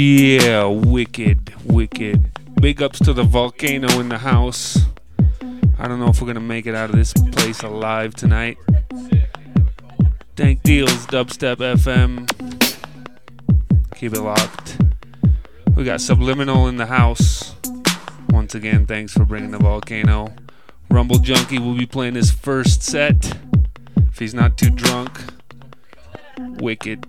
Yeah, wicked, wicked. Big ups to the volcano in the house. I don't know if we're gonna make it out of this place alive tonight. Thank deals, Dubstep FM. Keep it locked. We got Subliminal in the house. Once again, thanks for bringing the volcano. Rumble Junkie will be playing his first set. If he's not too drunk. Wicked.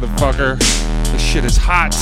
Motherfucker. This shit is hot.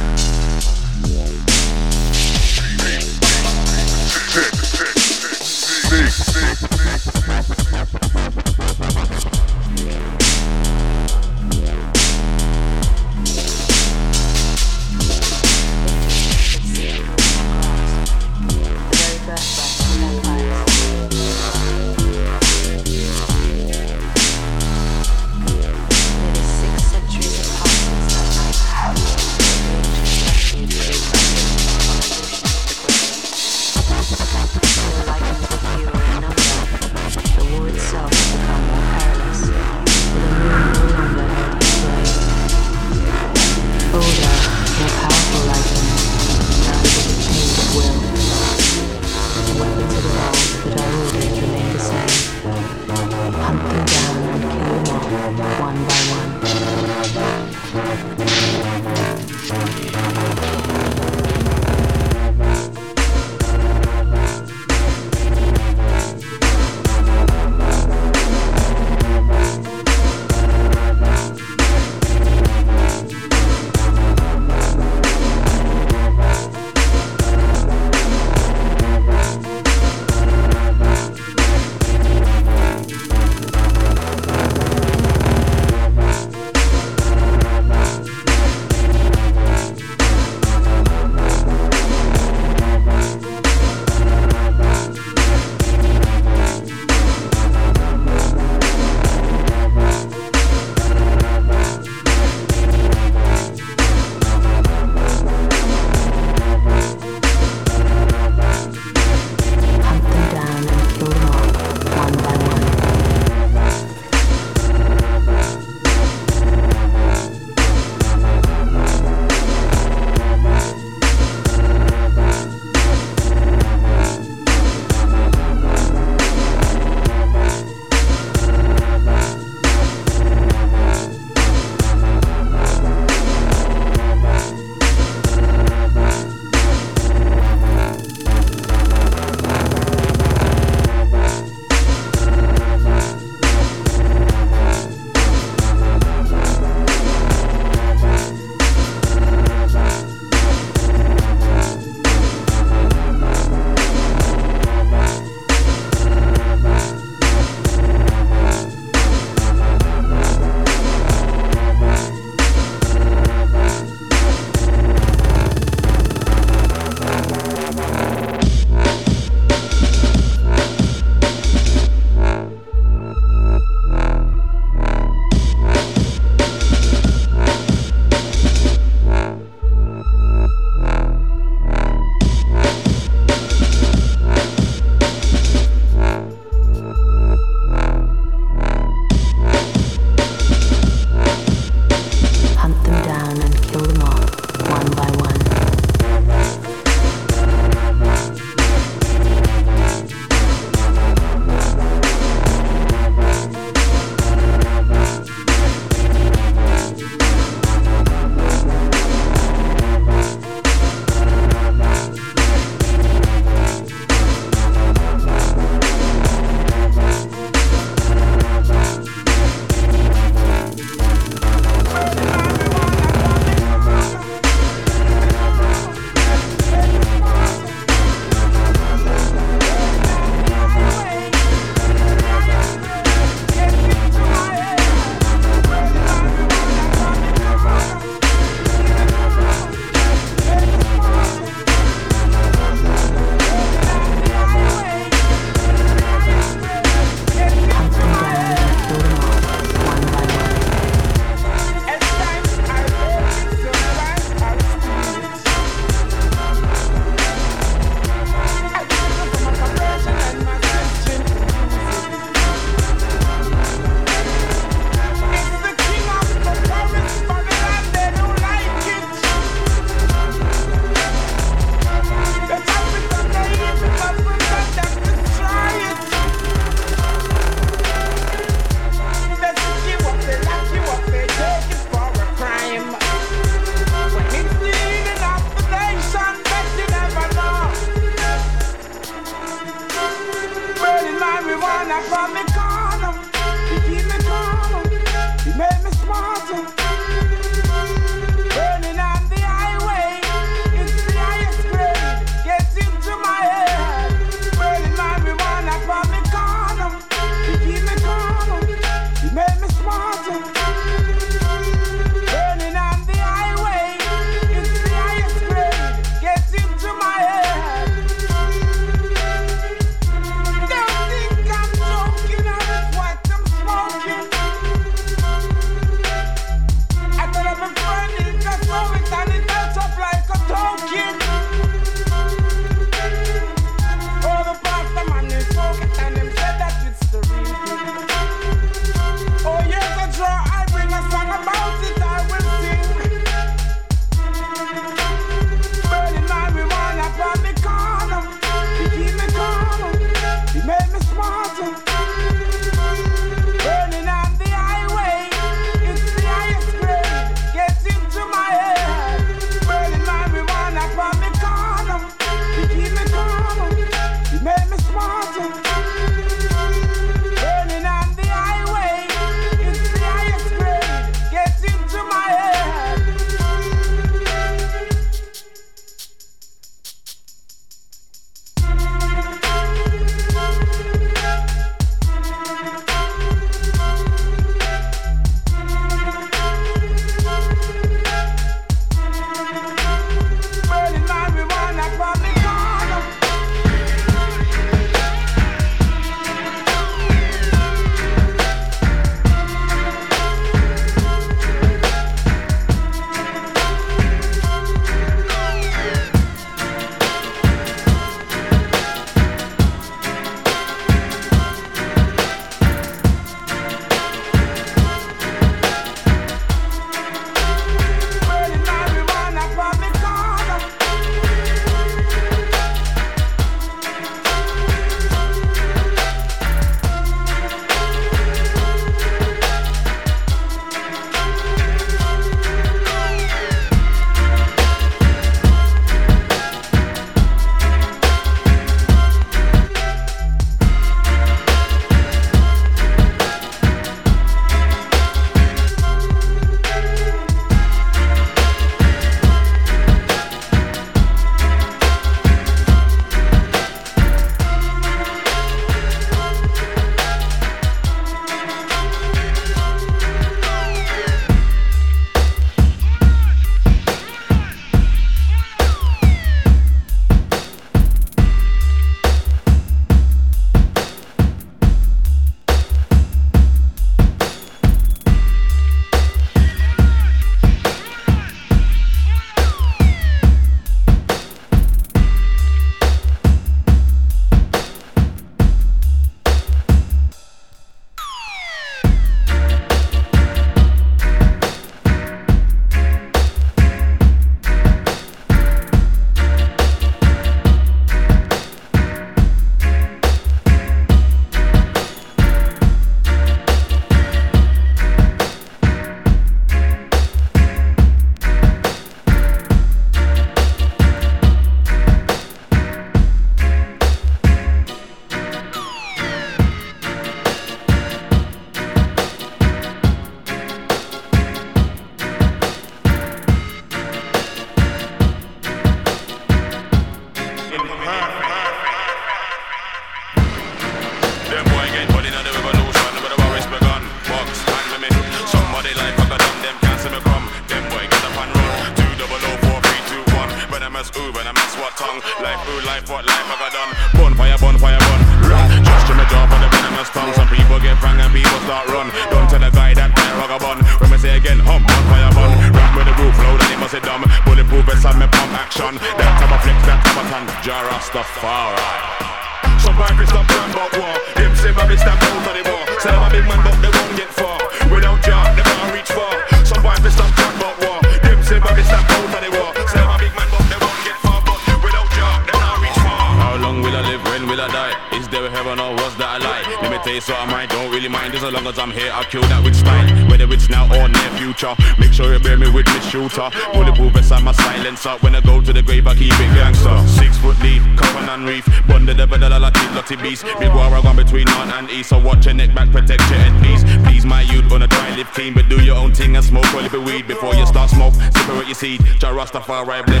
Beast. Big war gone between north and east. So watch your neck back, protect your head, please. Please, my youth, gonna try live clean, but do your own thing and smoke a little weed before you start smoke. Separate your seed. Jah Rastafari bless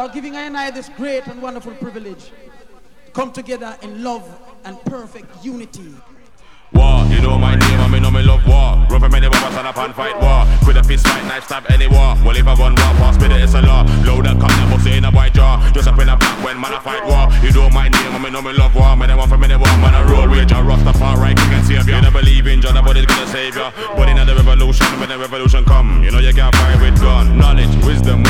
for giving I and I this great and wonderful privilege. to Come together in love and perfect unity. War, you know my name, I mean, know me love war. Run fight war. With a fist fight, knife stab any war. Well, if I gun war, pass me the a. Load in a white jaw. Just up in a black when man I fight war. You know my name, I mean, know me love war. Man, I war, man I roll rage. I Rastafari, king and savior. You don't believe in John, gonna save ya. But in the revolution, when the revolution come, you know you can't fight with gun. Knowledge, wisdom,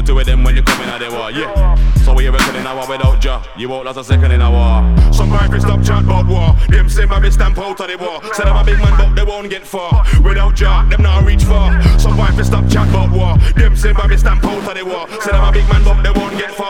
the two of them when you come in at the war, yeah. So we reckon in a war without Jah, you won't last a second in a war. Some people stop chat about war. Them say my stamp out of the war. Said I'm a big man, but they won't get far. Without Jah, them not reach far. Some people stop chat about war. Them say my stamp out of the war. Said I'm a big man, but they won't get far.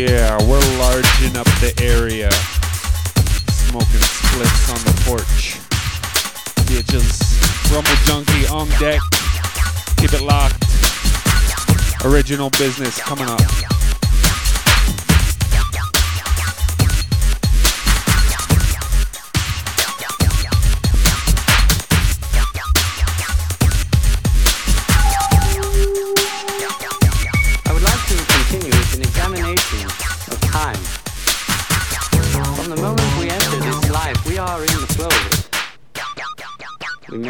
Yeah, we're larging up the area. Smoking splits on the porch. Bitches. Rumble Junkie on deck. Keep it locked. Original business coming up.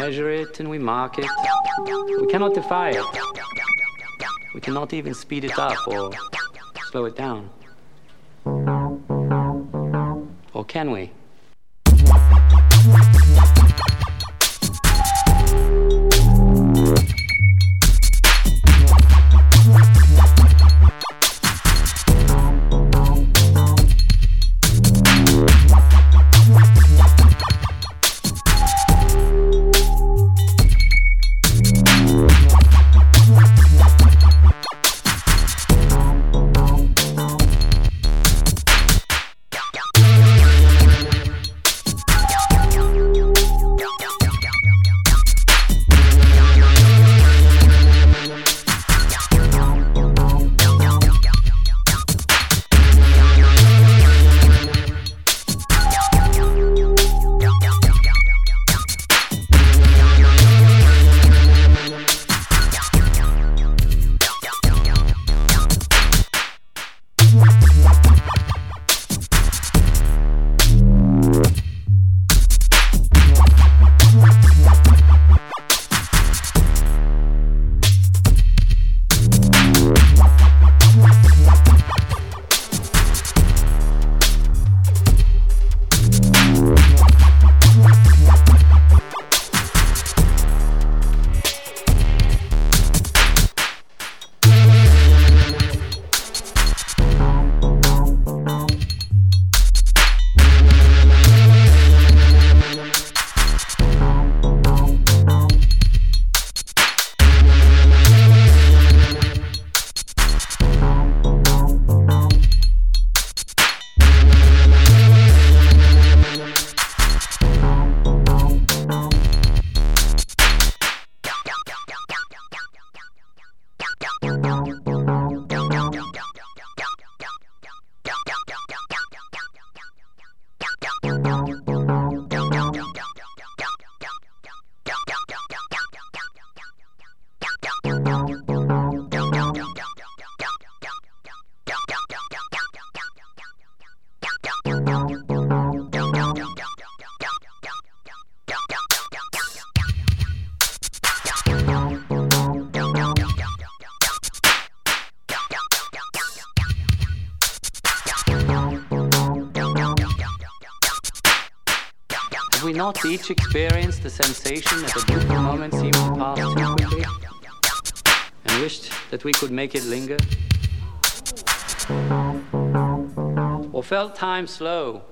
Measure it and we mark it. We cannot defy it. We cannot even speed it up or slow it down. Or can we? Each experience the sensation that a beautiful moment seems to pass too quickly and wished that we could make it linger? Or felt time slow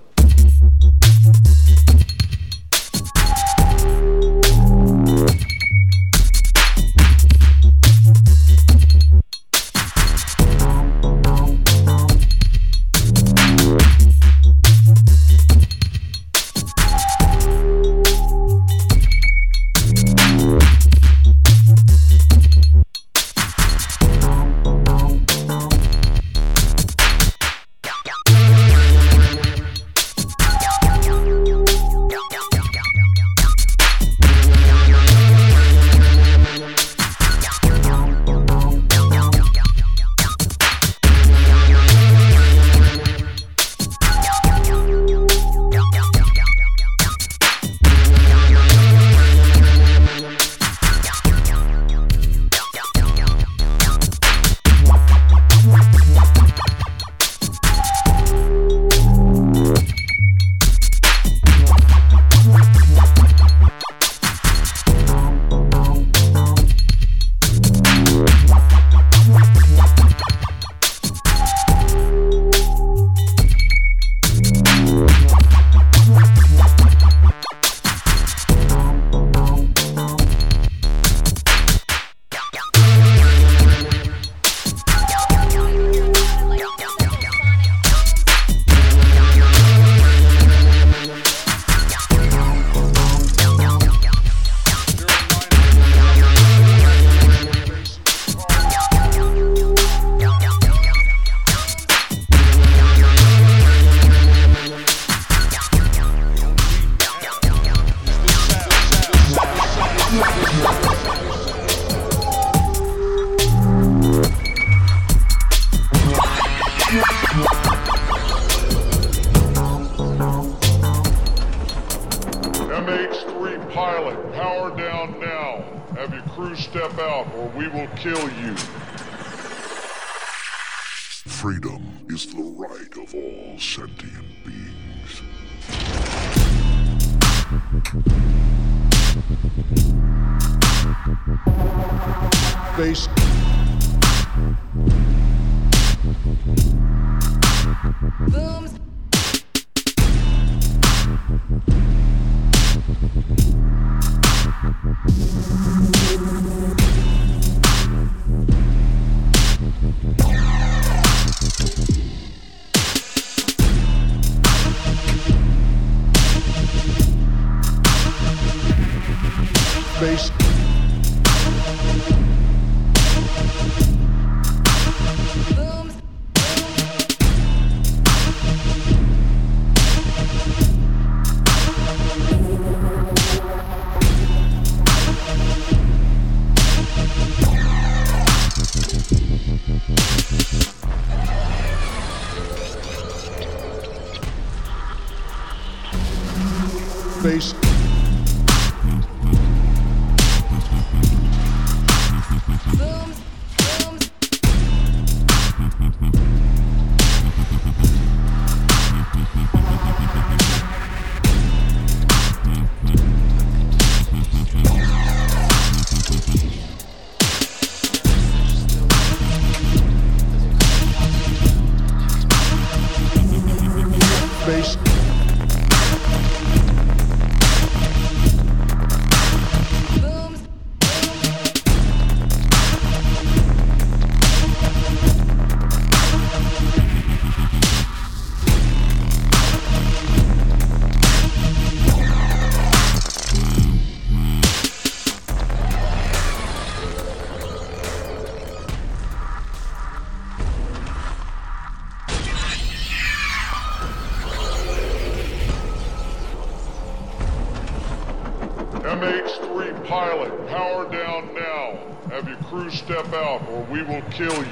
we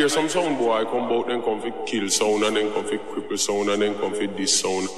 hear some sound boy come out, then come fi kill sound, and then come fi cripple sound, and then come fi this sound.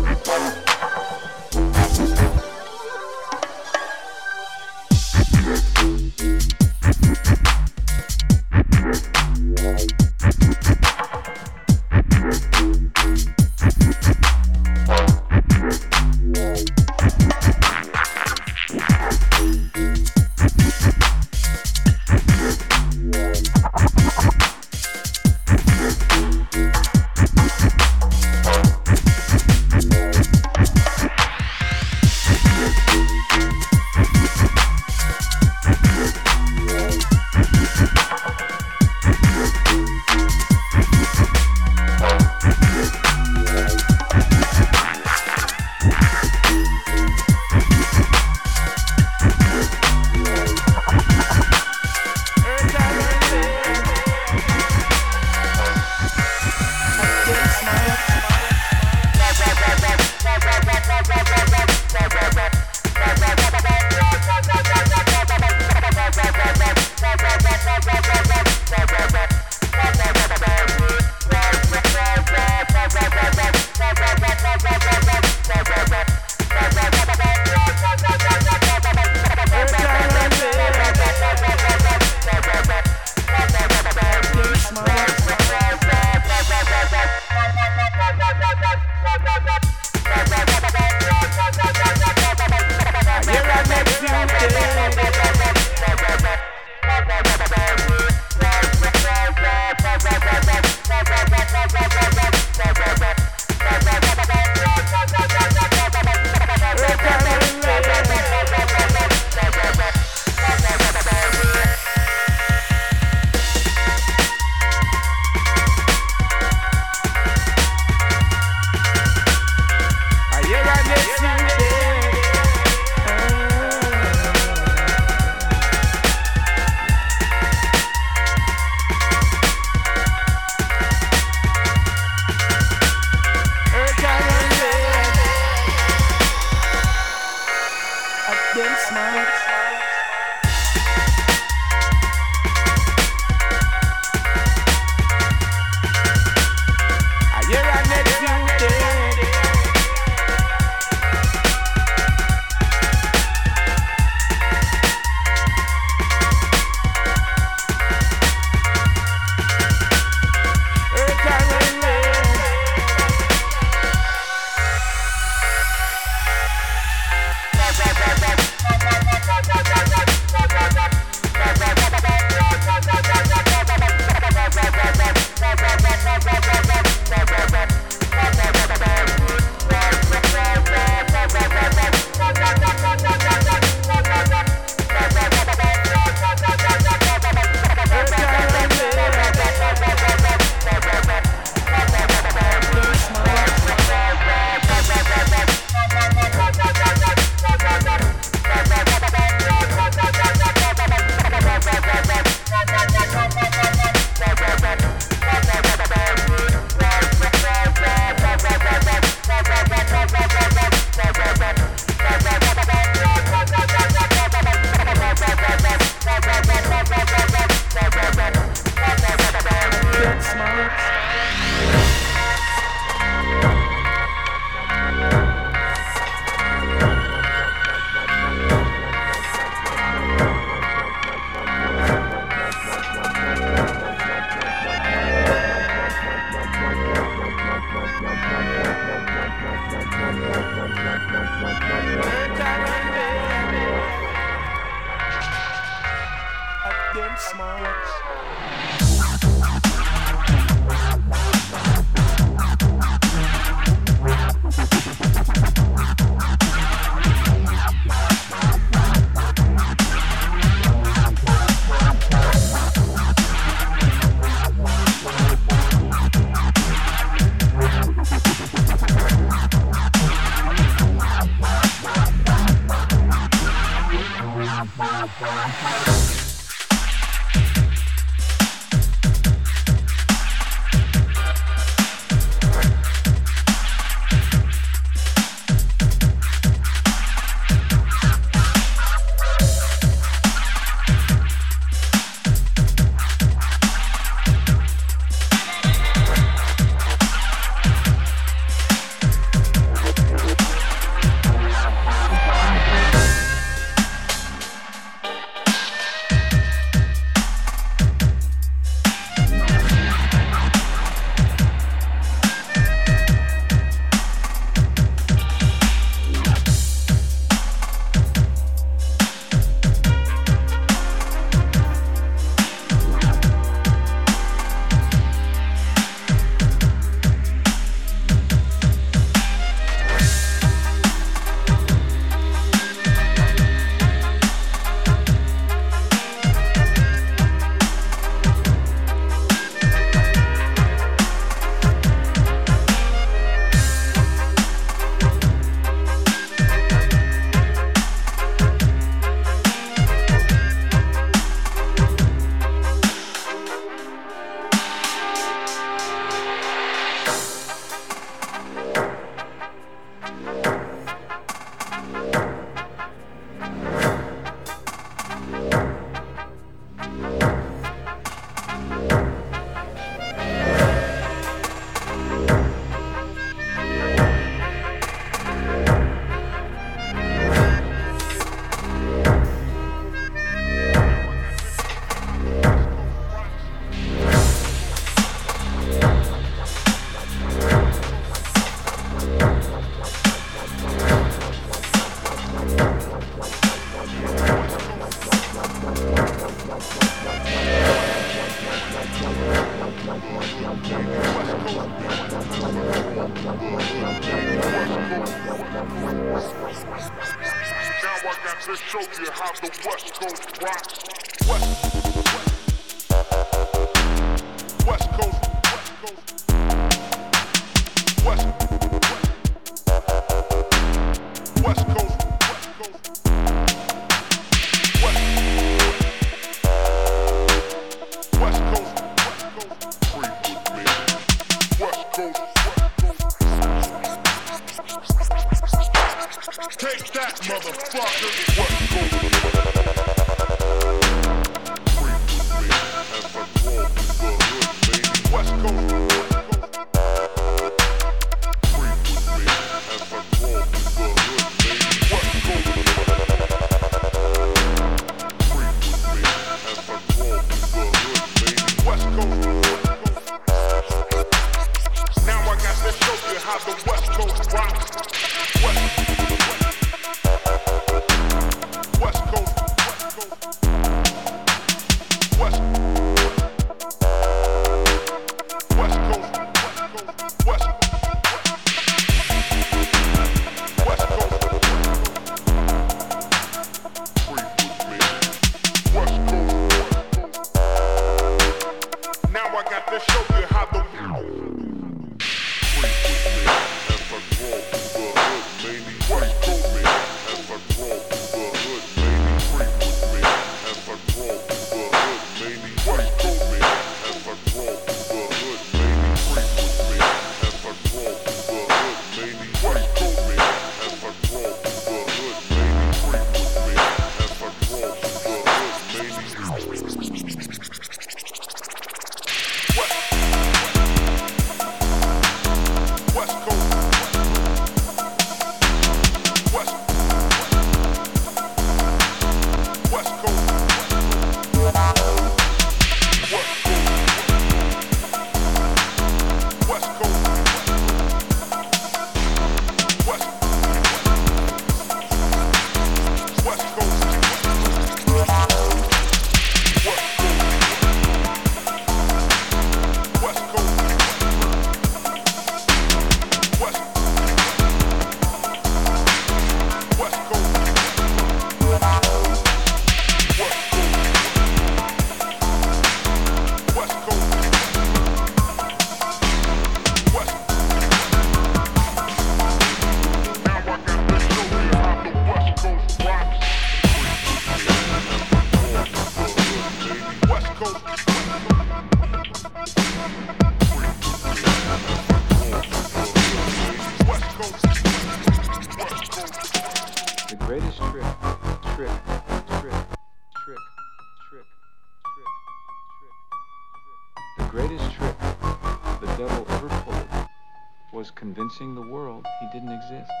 Convincing the world he didn't exist.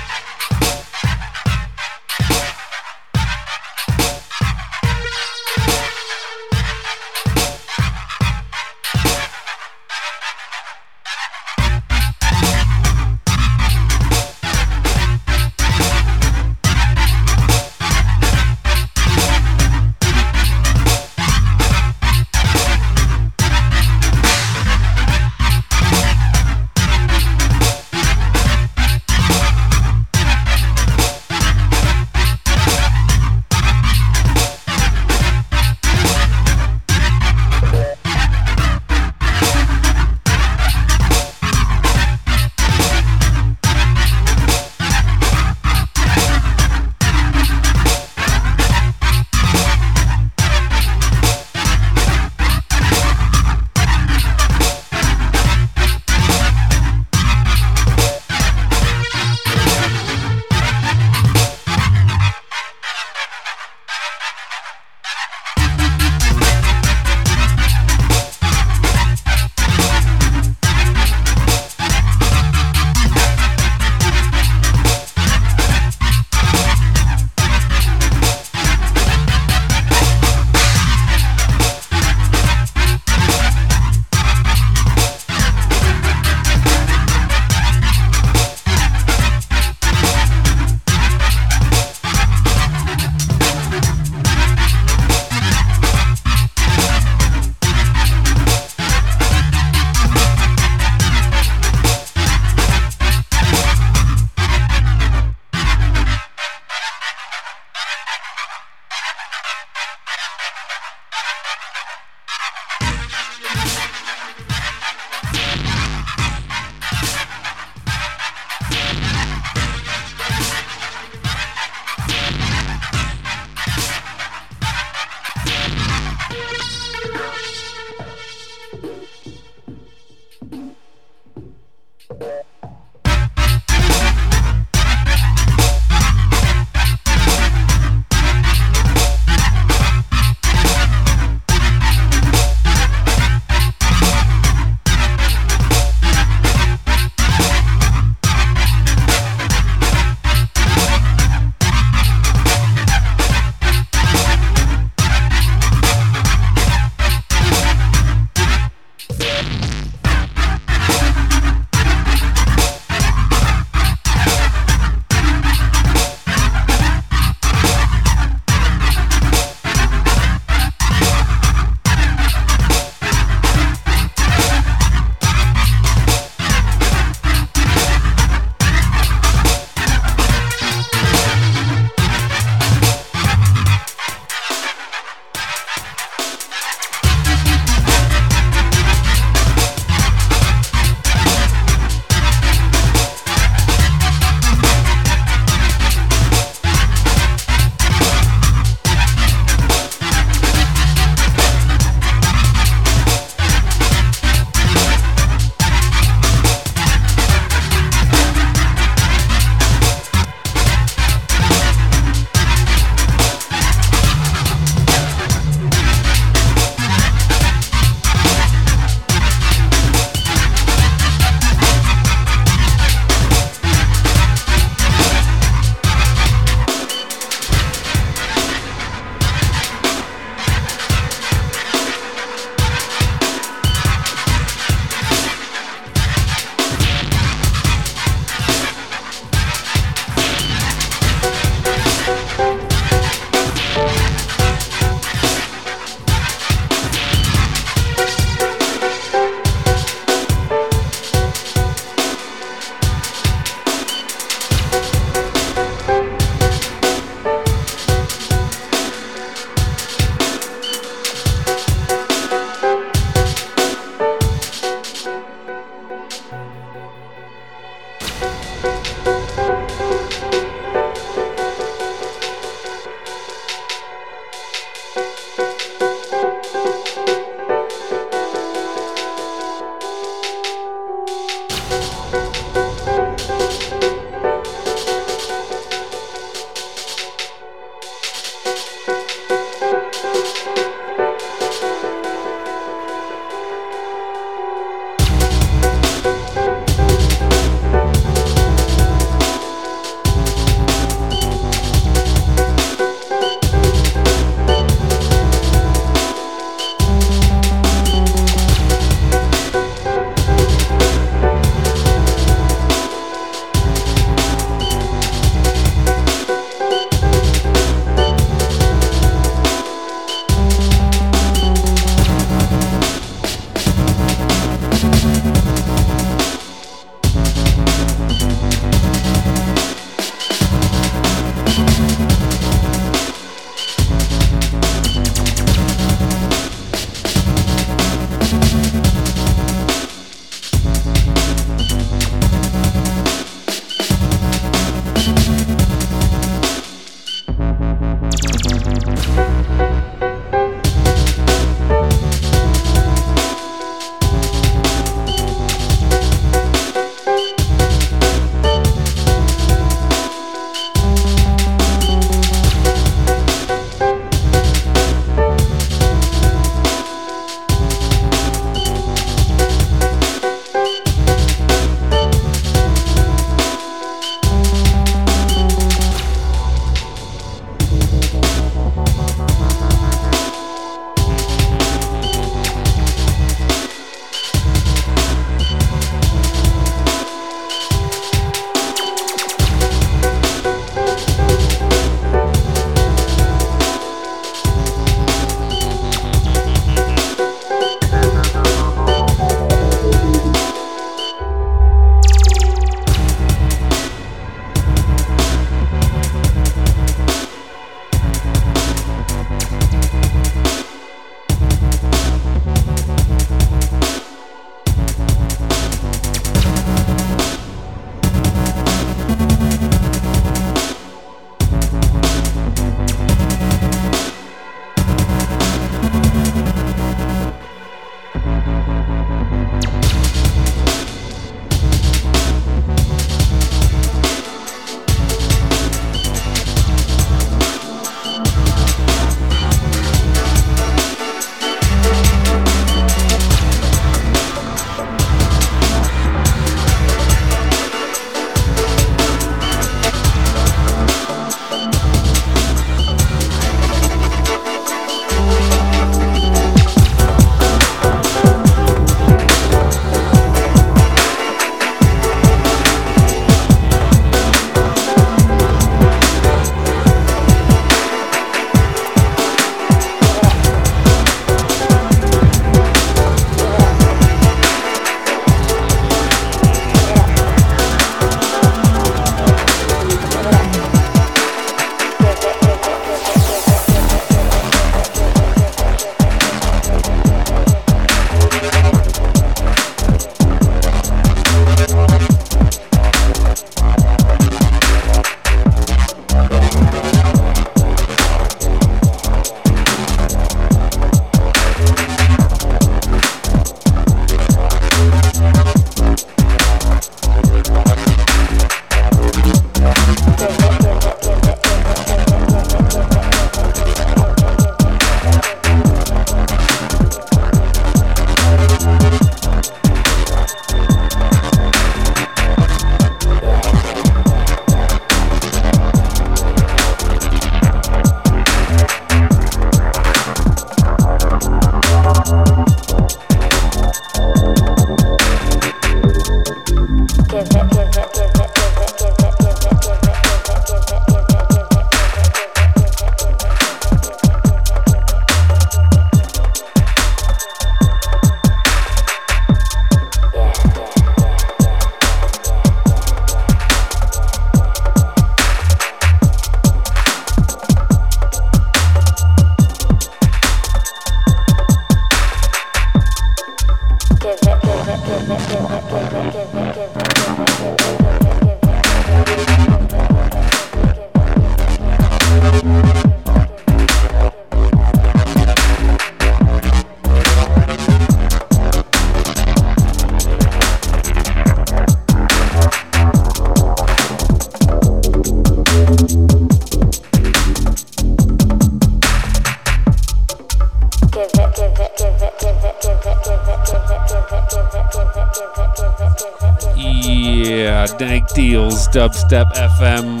Dank Deals, Dubstep FM.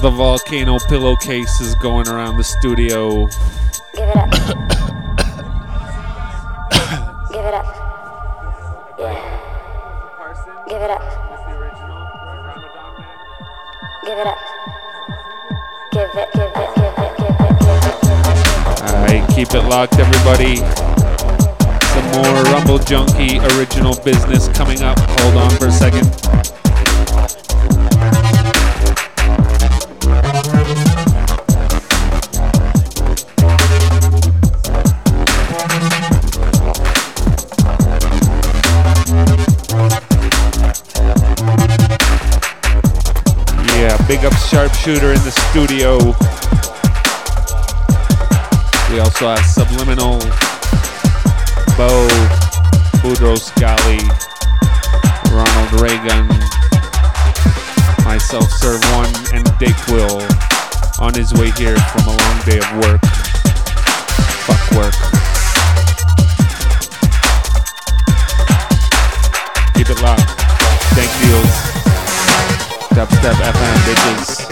The volcano pillowcase is going around the studio. Give it up. Give it up. Yeah. Give it up. Give it up. Give it, give it, give it, give it, give it, give it. Alright, keep it locked, everybody. Some more Rumble Junkie original business coming up. Hold on for a second. Sharpshooter in the studio. We also have Subliminal, Bo, Boudreaux Scally, Ronald Reagan, myself, Serve One, and Dick Will on his way here from a long day of work. Fuck work. Keep it locked. Dank Deals. Dubstep FM, bitches.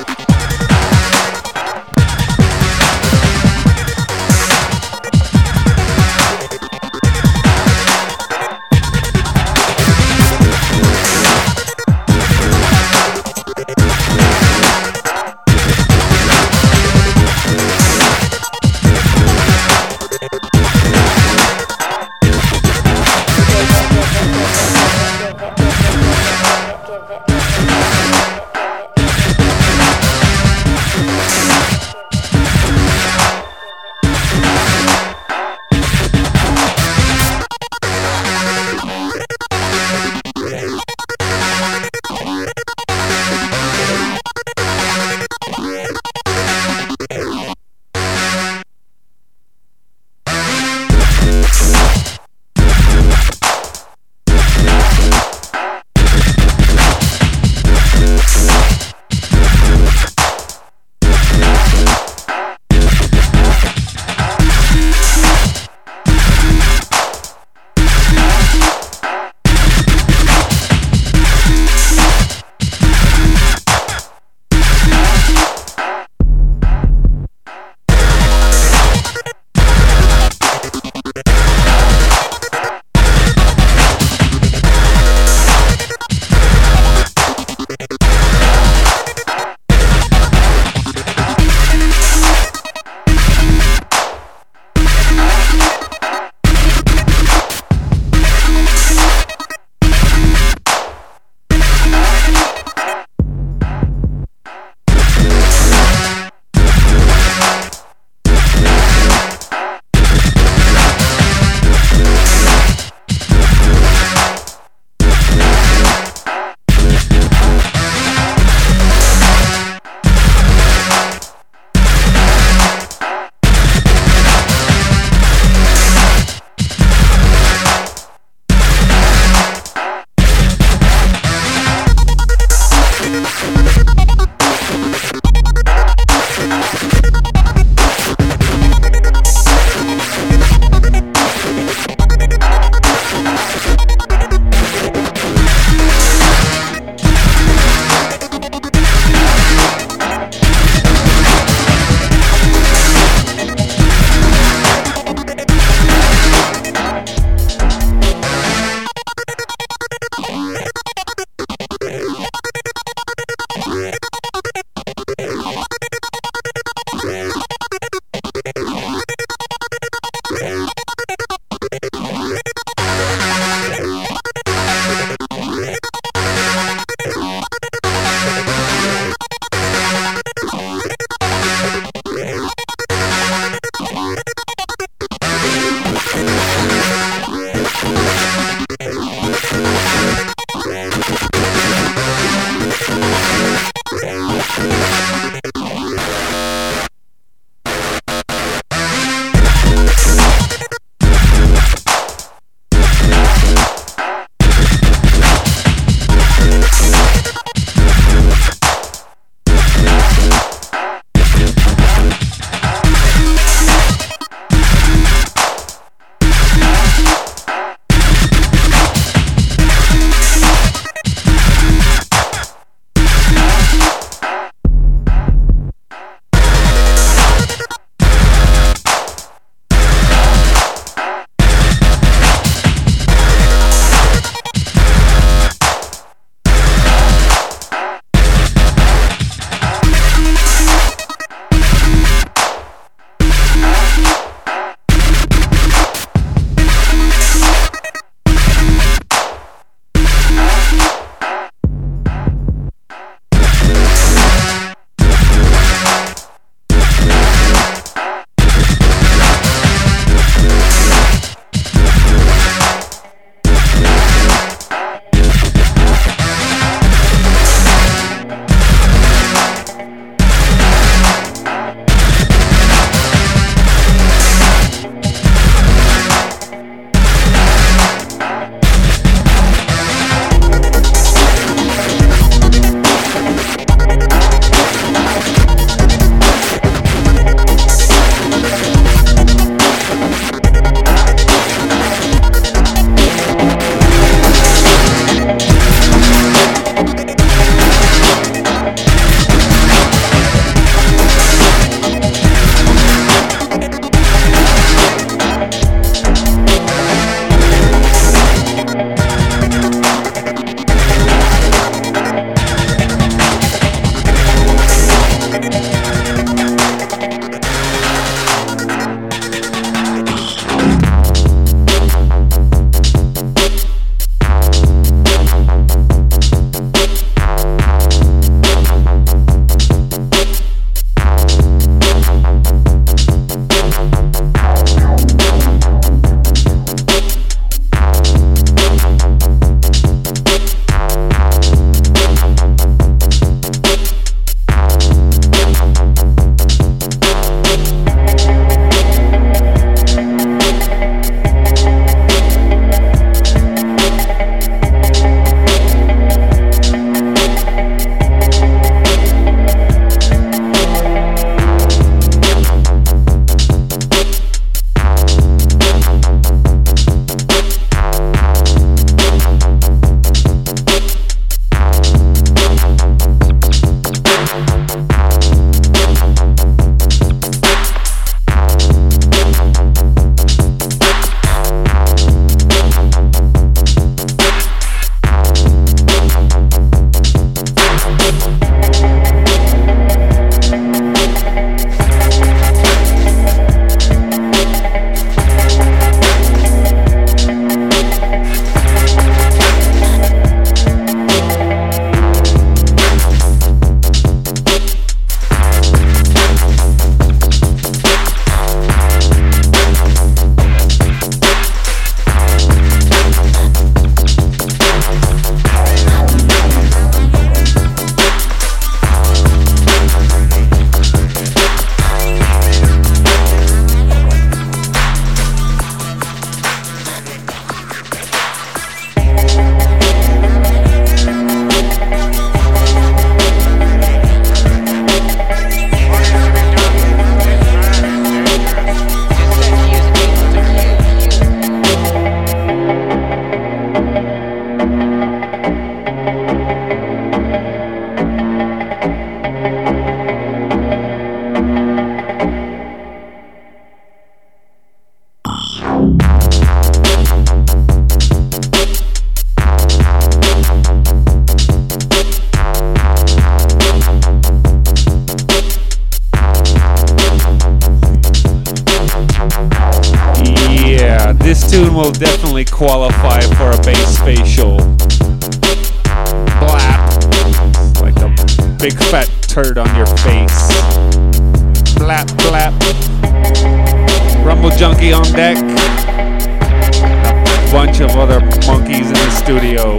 Studio.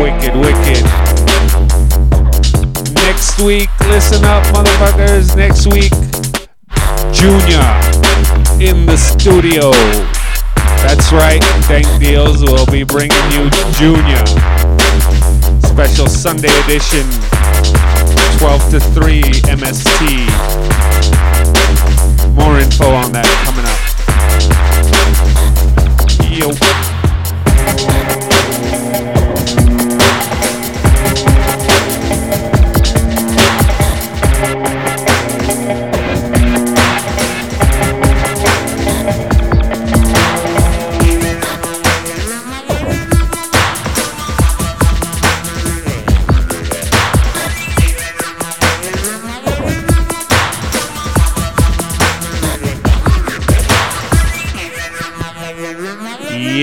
Wicked, wicked. Next week, listen up, motherfuckers. Next week, Junior in the studio. That's right, Dank Deals will be bringing you Junior. Special Sunday edition, 12 to 3 MST. Info on that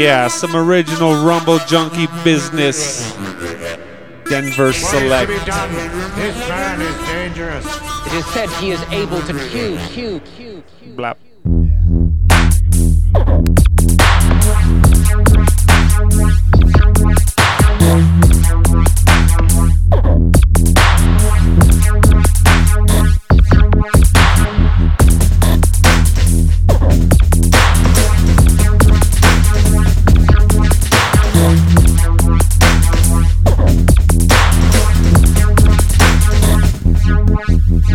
Yeah, some original Rumble Junkie business. Denver Select. This man is dangerous. It is said he is able to cue, cue, cue, cue.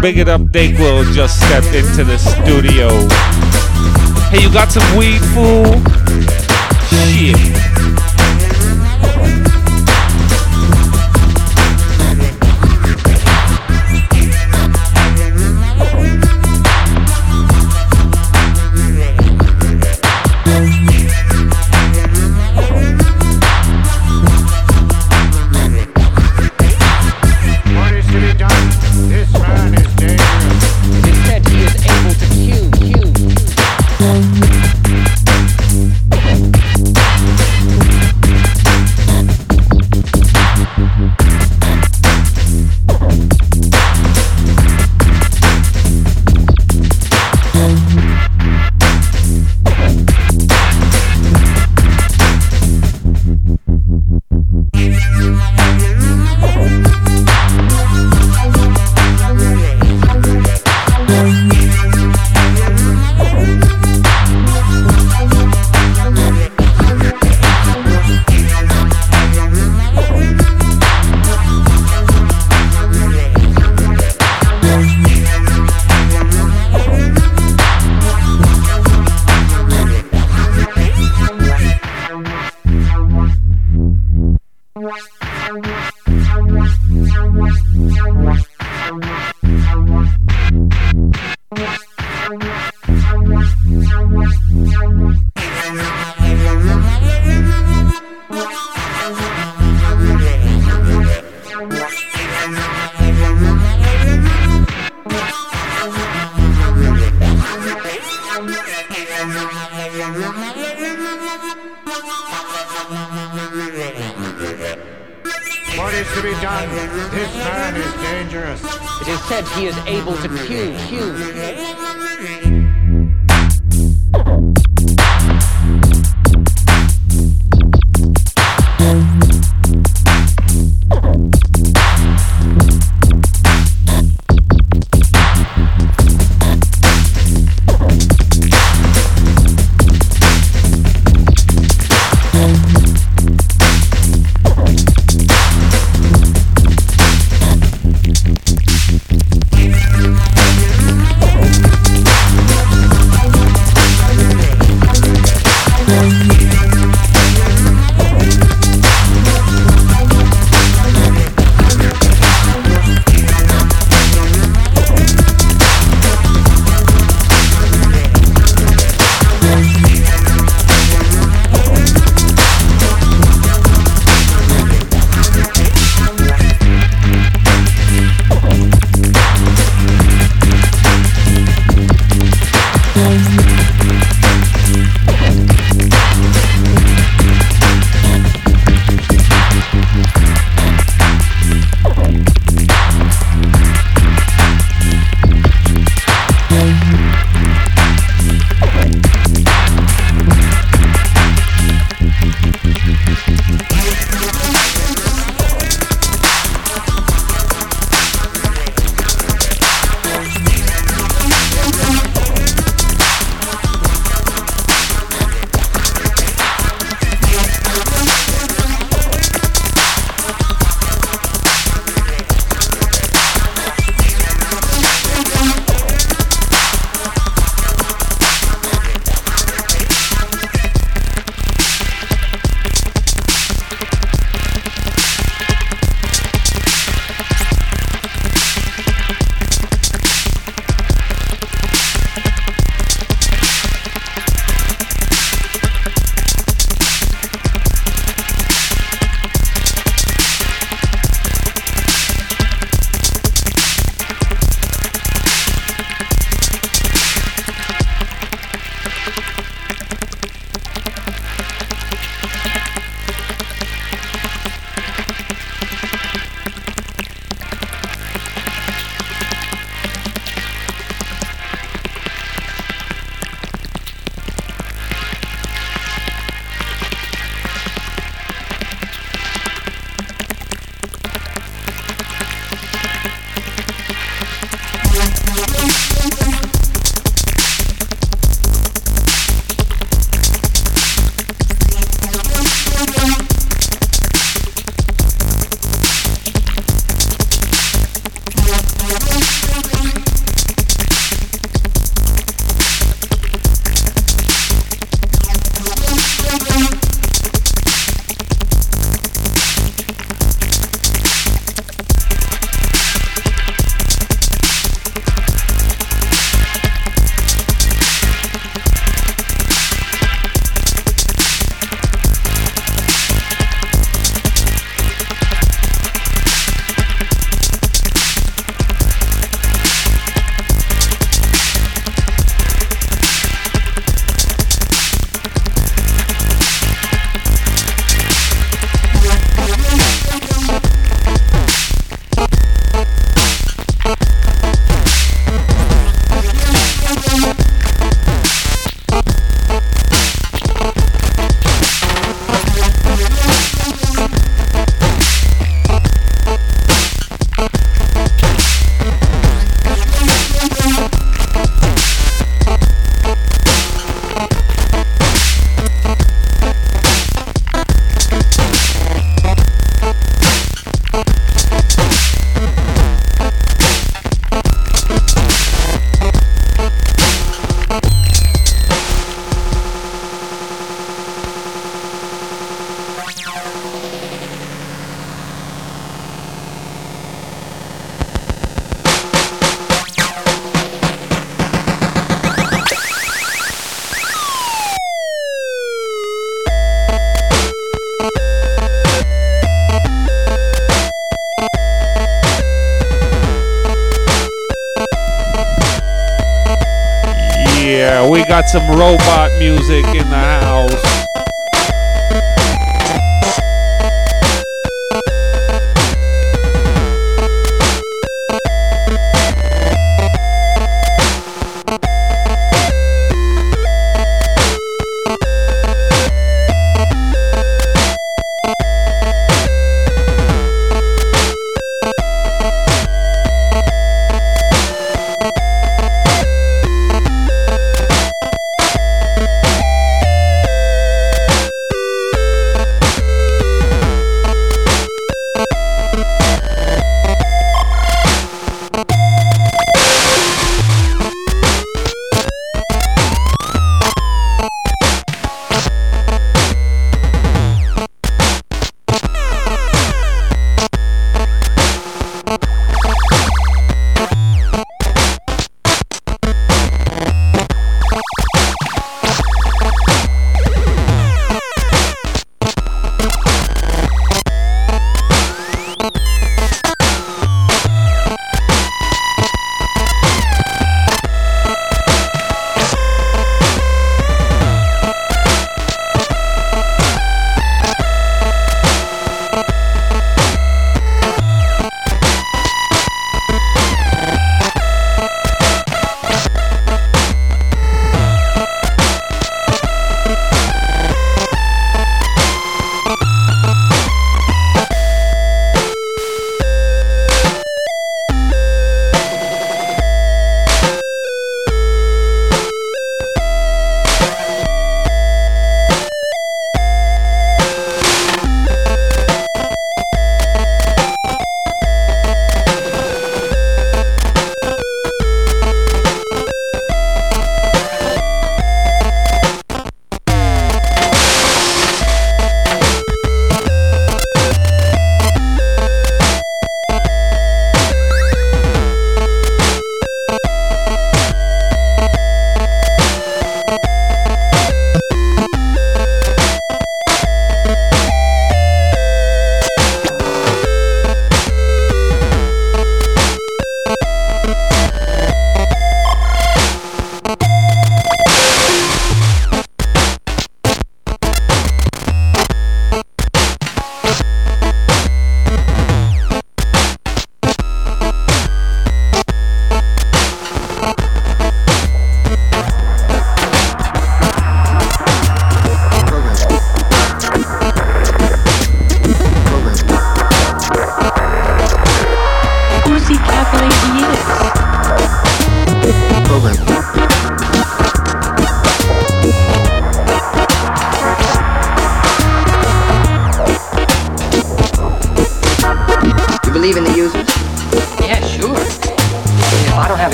Big it up, Dayquil just stepped into the studio. Hey, you got some weed, fool? Shit.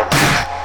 The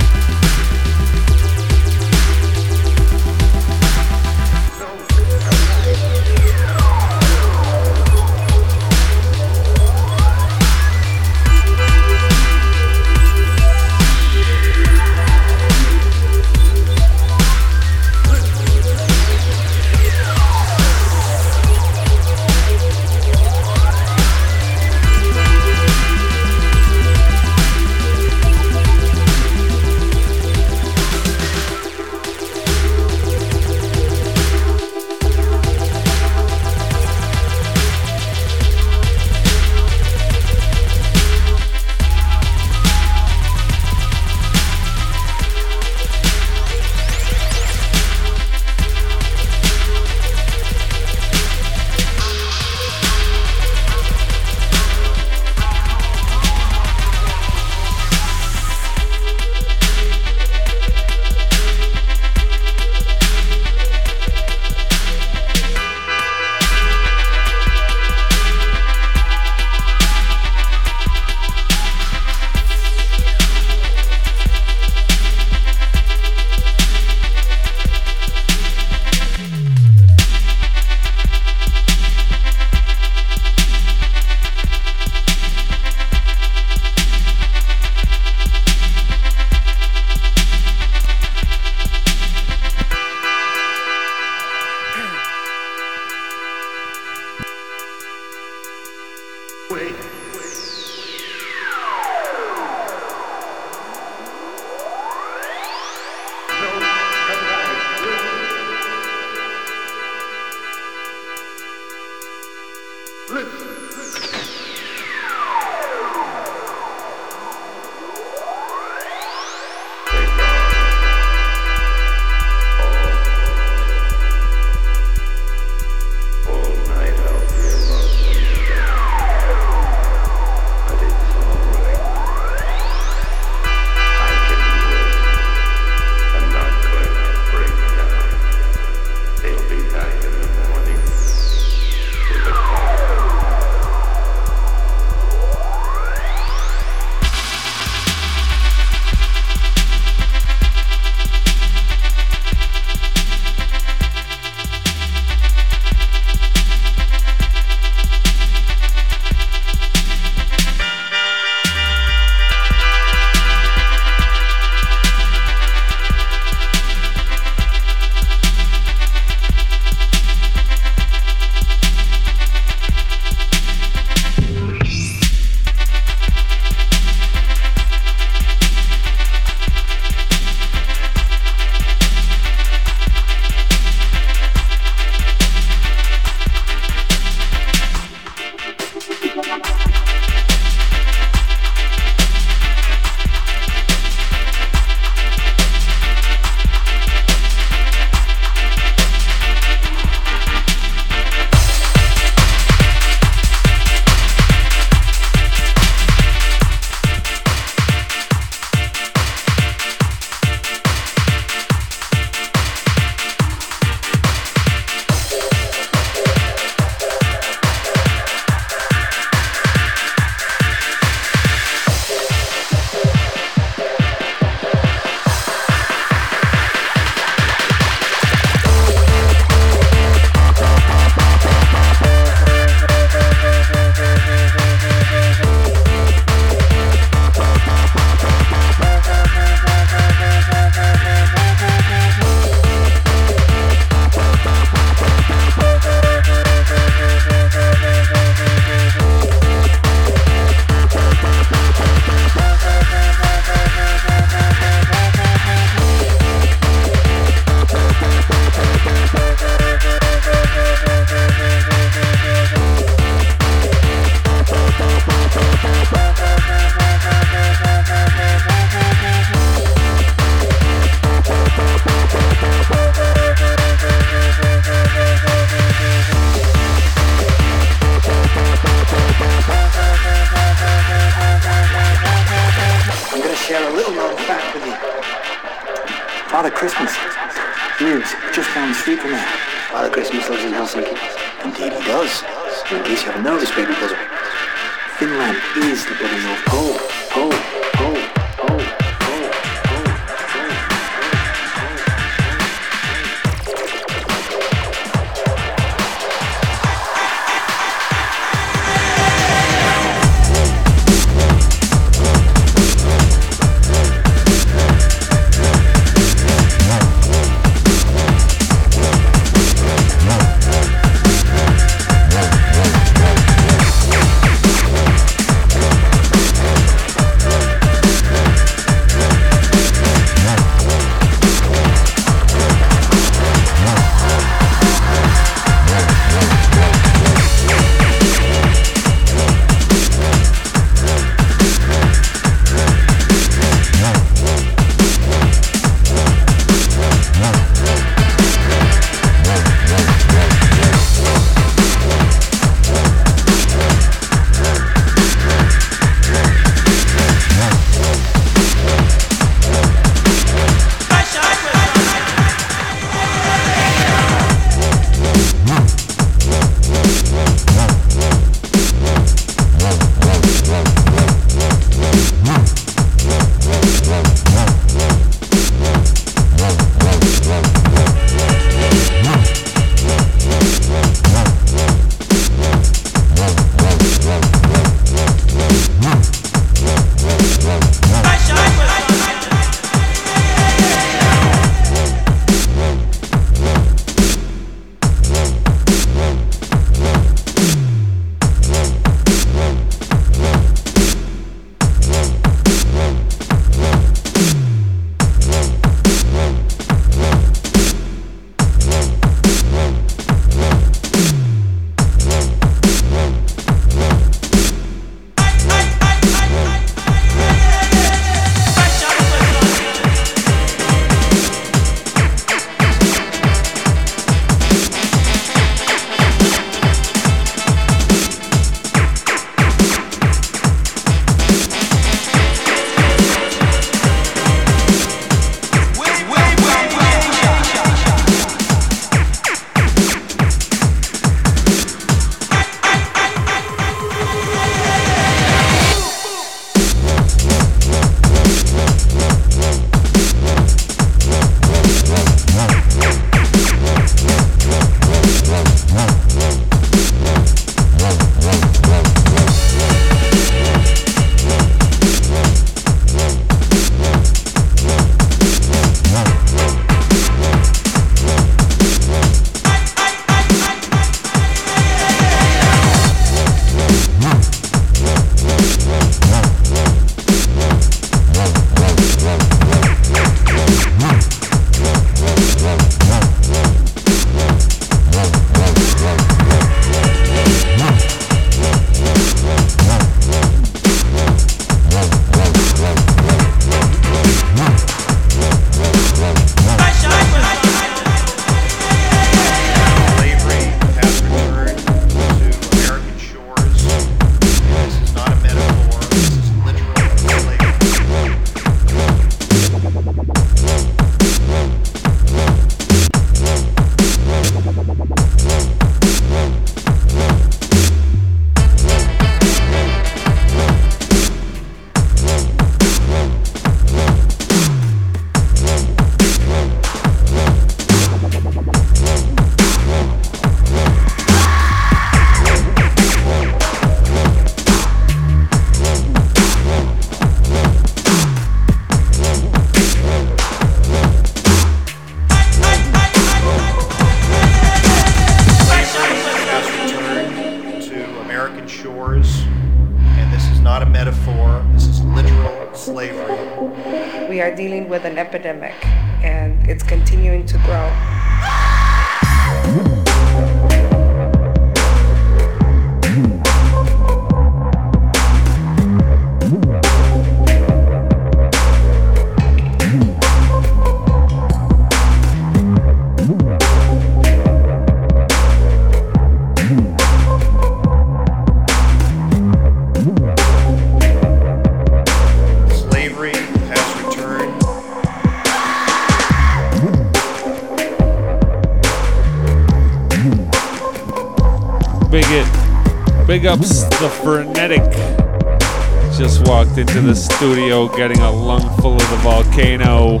studio getting a lung full of the volcano.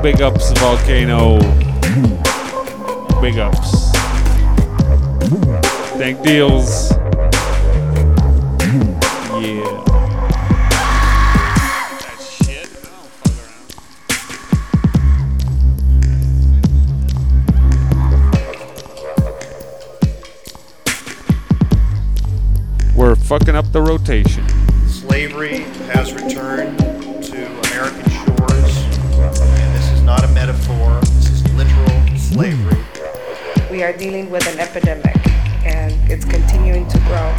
Big ups volcano. Big ups. Dank Deals. Yeah. We're fucking up the rotation. Has returned to American shores, and this is not a metaphor, this is literal slavery. We are dealing with an epidemic, and it's continuing to grow.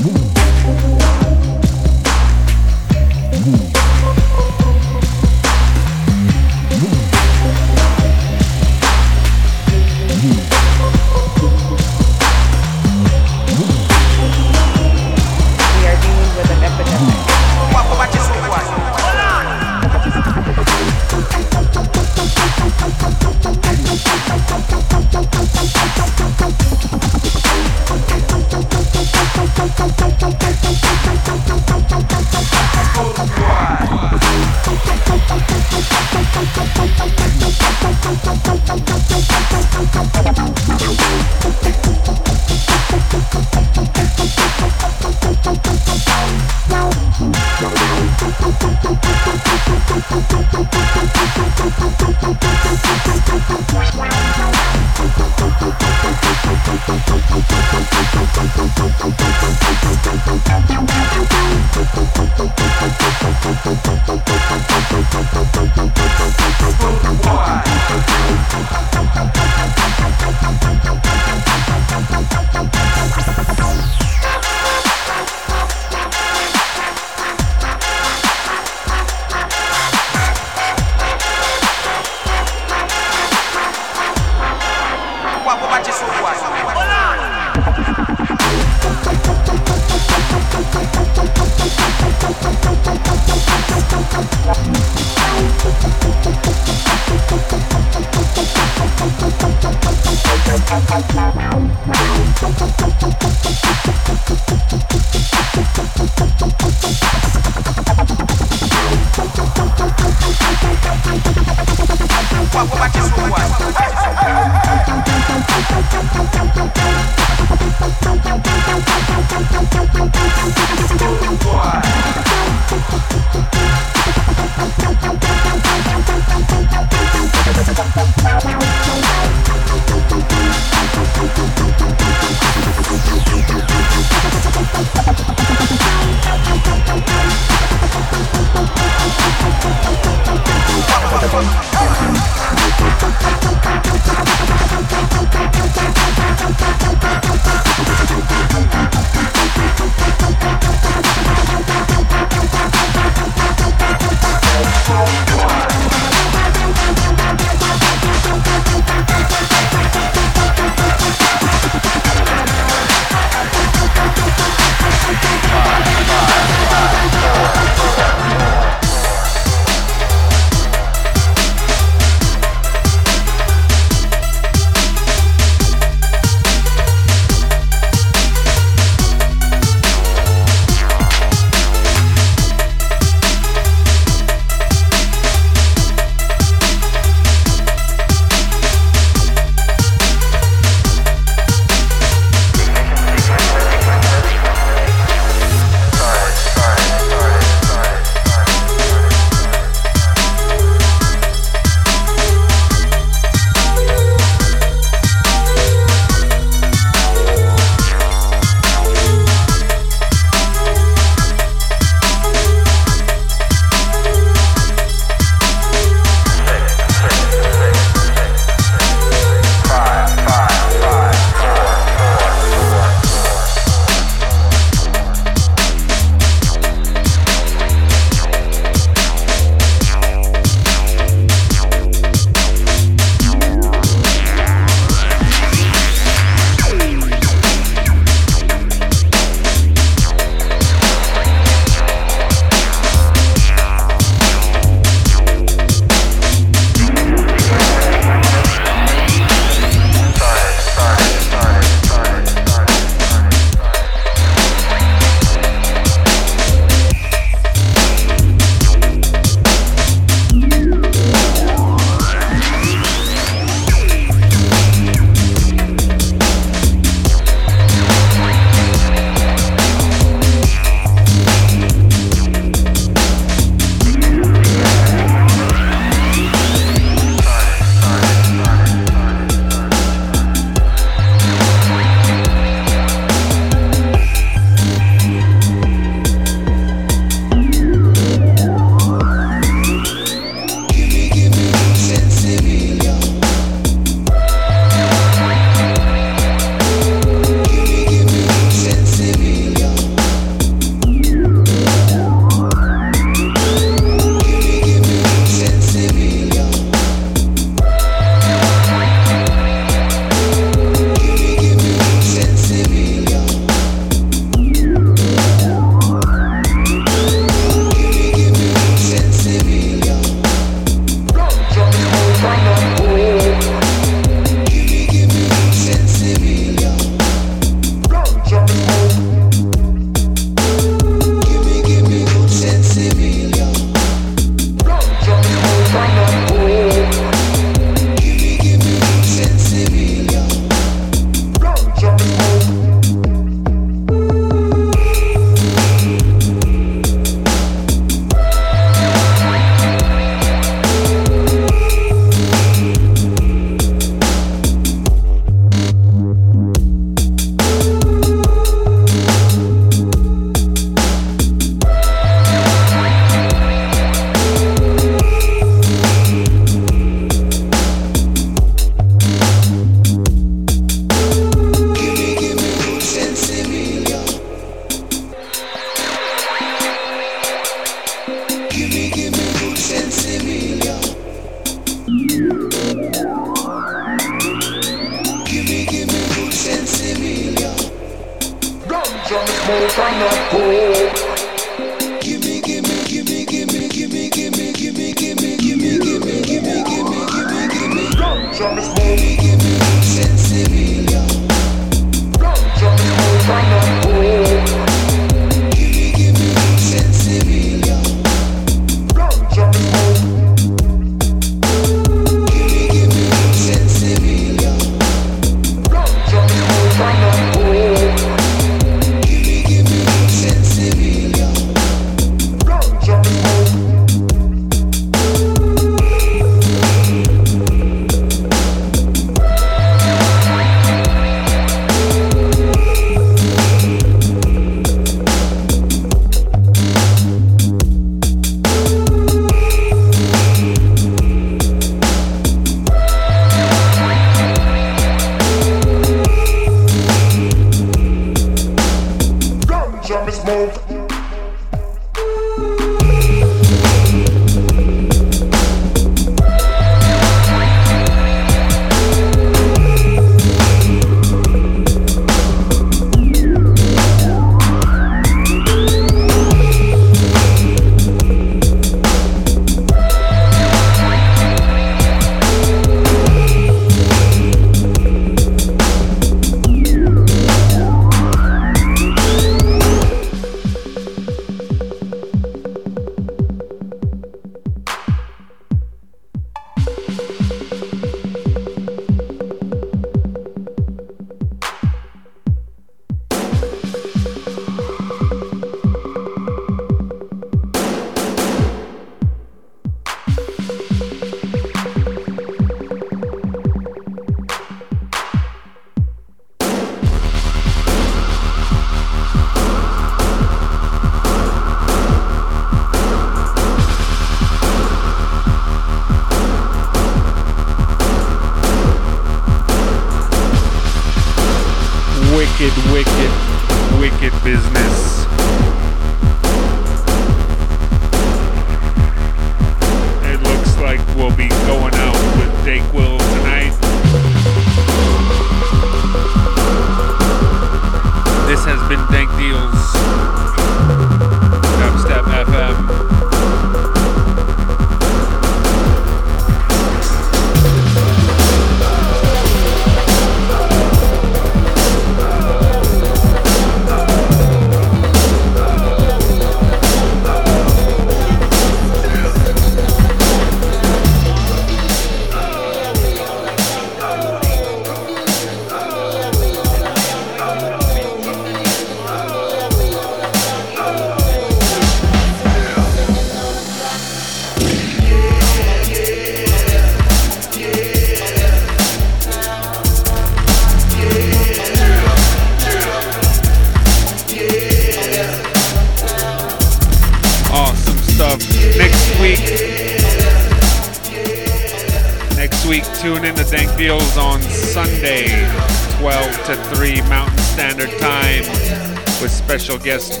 Guest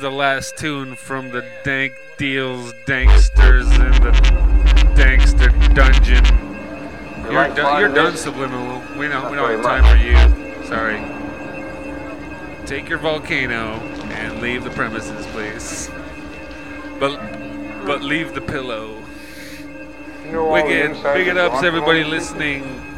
is the last tune from the Dank Deals Danksters in the Dankster Dungeon. You You're, like you're done. Subliminal. We don't, we don't have time much. for you. Sorry. Take your volcano and leave the premises, please. But but leave the pillow. know all the Wicked, big it ups, everybody listening.